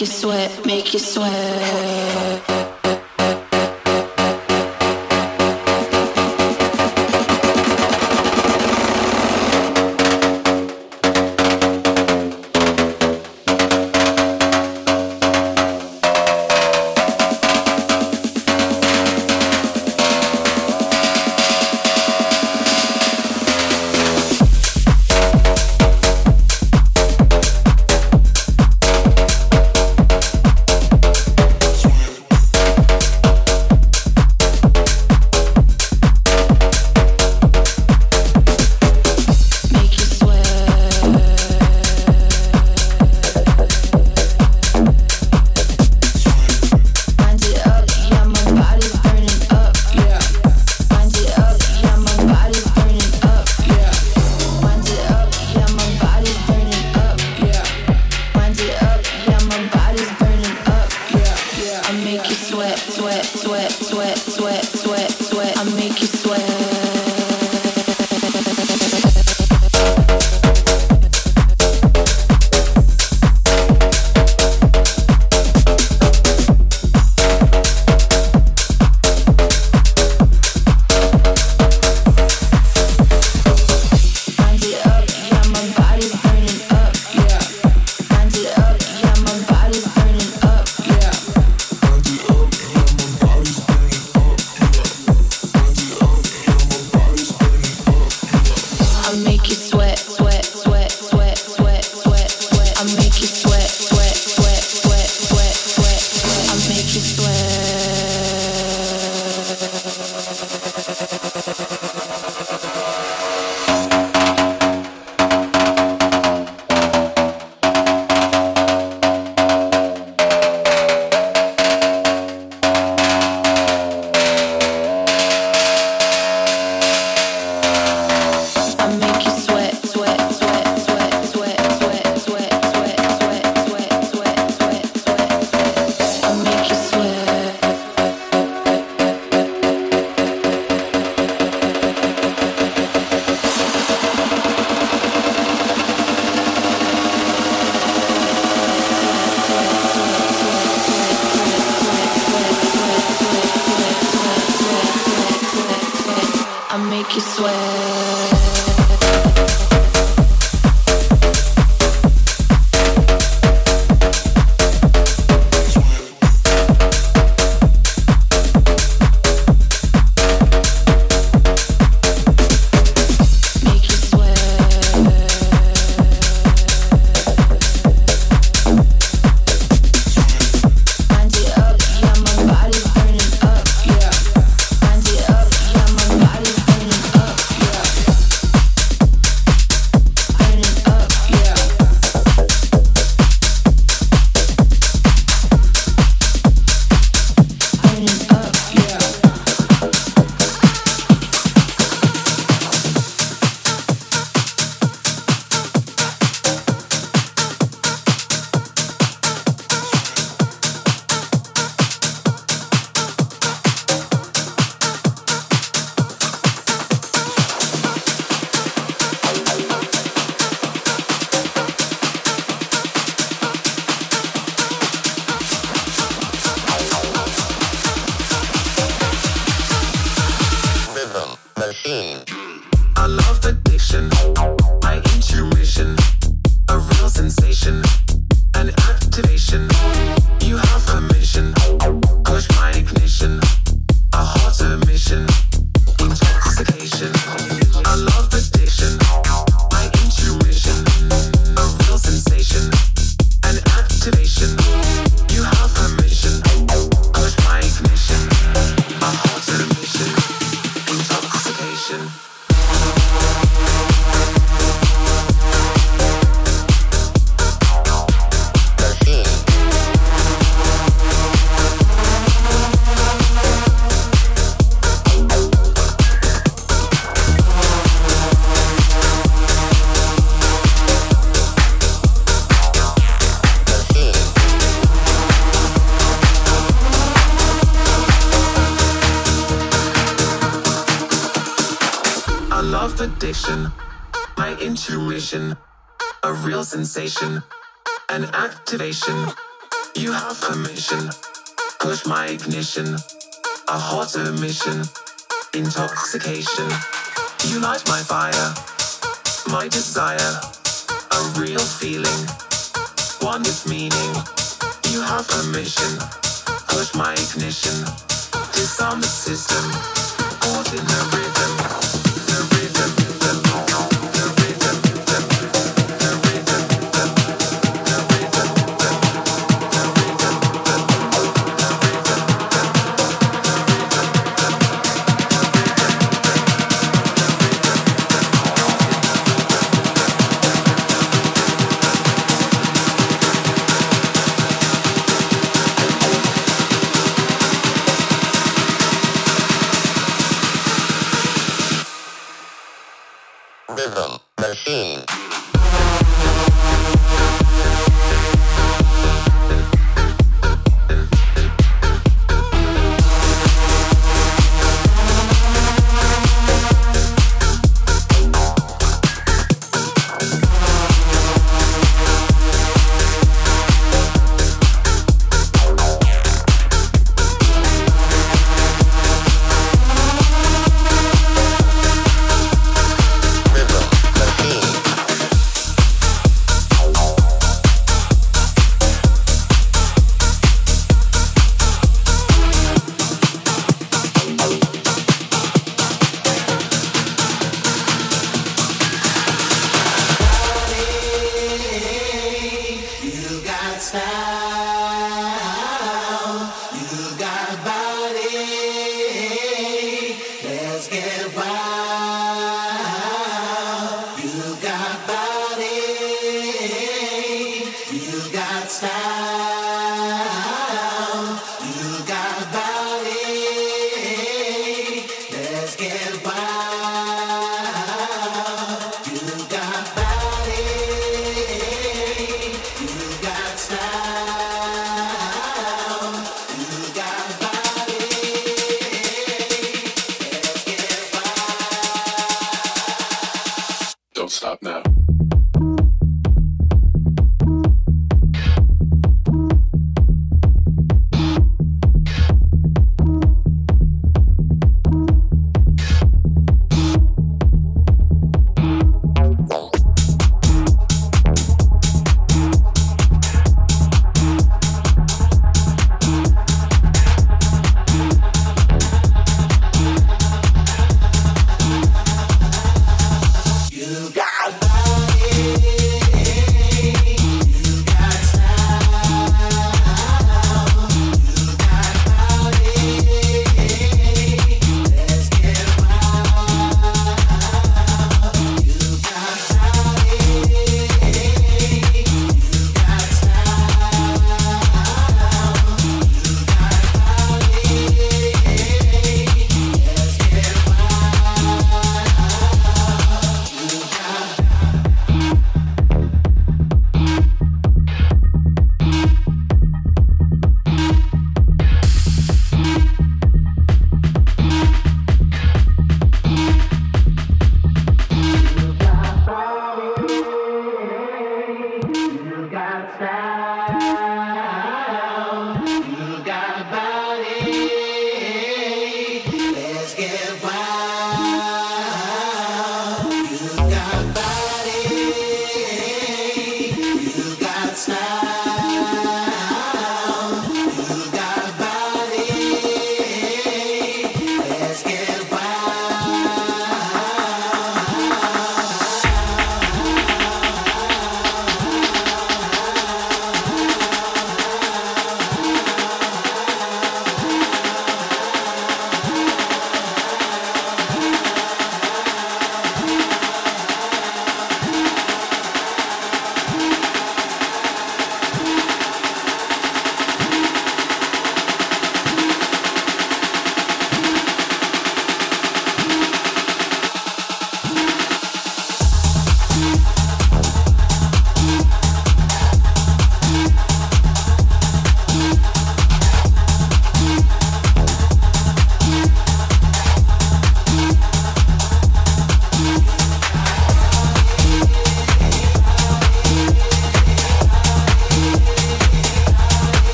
make you sweat, make you sweat. Sensation, an activation. You have permission, push my ignition, a hotter mission, intoxication. You light my fire, my desire, a real feeling, one with meaning. You have permission, push my ignition, disarm the system, caught in the rhythm,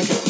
Lollipop.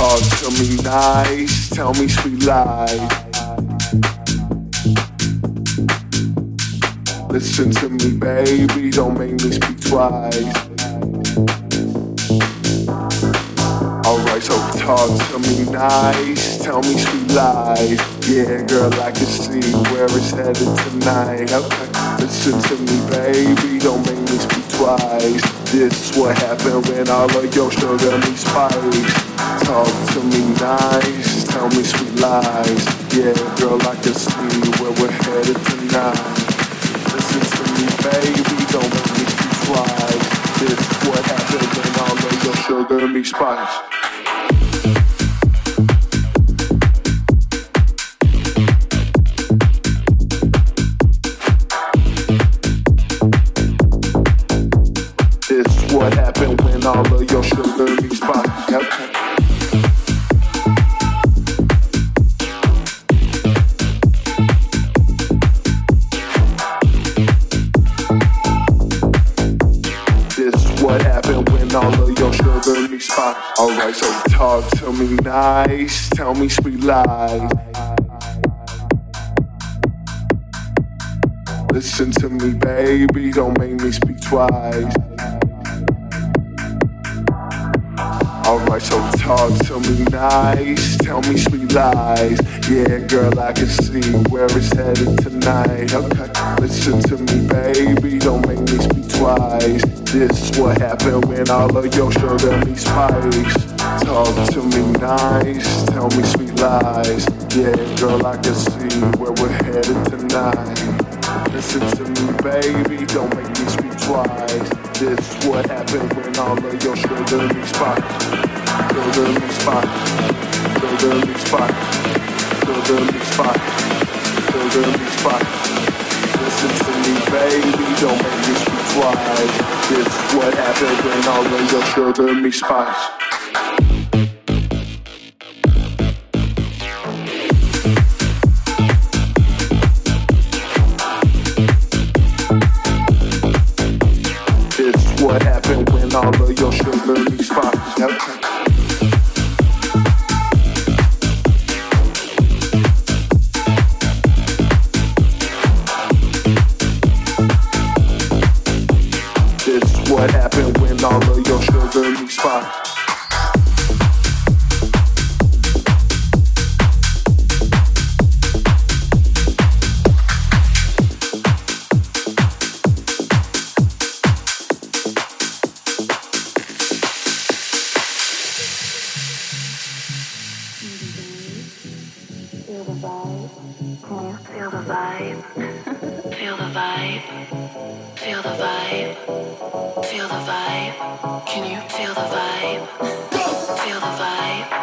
Talk tell me nice, tell me sweet lies. Listen to me, baby, don't make me speak twice. Alright, so talk to me nice, tell me sweet lies. Yeah, girl, I can see where it's headed tonight. Okay. Listen to me, baby, don't make me speak twice. This is what happened when all of your sugar meets spice. Talk to me nice, tell me sweet lies. Yeah, girl, I can see where we're headed tonight. Listen to me, baby, don't make me try. This is what happened when all of your sugar meets spice. Talk Tell me nice, tell me sweet lies. Listen to me, baby, don't make me speak twice. Alright, so talk to me nice, tell me sweet lies. Yeah, girl, I can see where it's headed tonight. Okay, listen to me, baby, don't make me speak twice. This is what happened when all of your sugar meets spice. Talk to me nice, tell me sweet lies. Yeah, girl, I can see where we're headed tonight. Listen to me, baby, don't make me speak twice. This is what happened when all of your sugary sugar me spots, sugar me sugary Sugar me spot. Listen to me, baby, don't make me speak twice. This is what happened when all of your sugar me spot. lonely spots. Feel the vibe. Can you feel the vibe? Feel the vibe.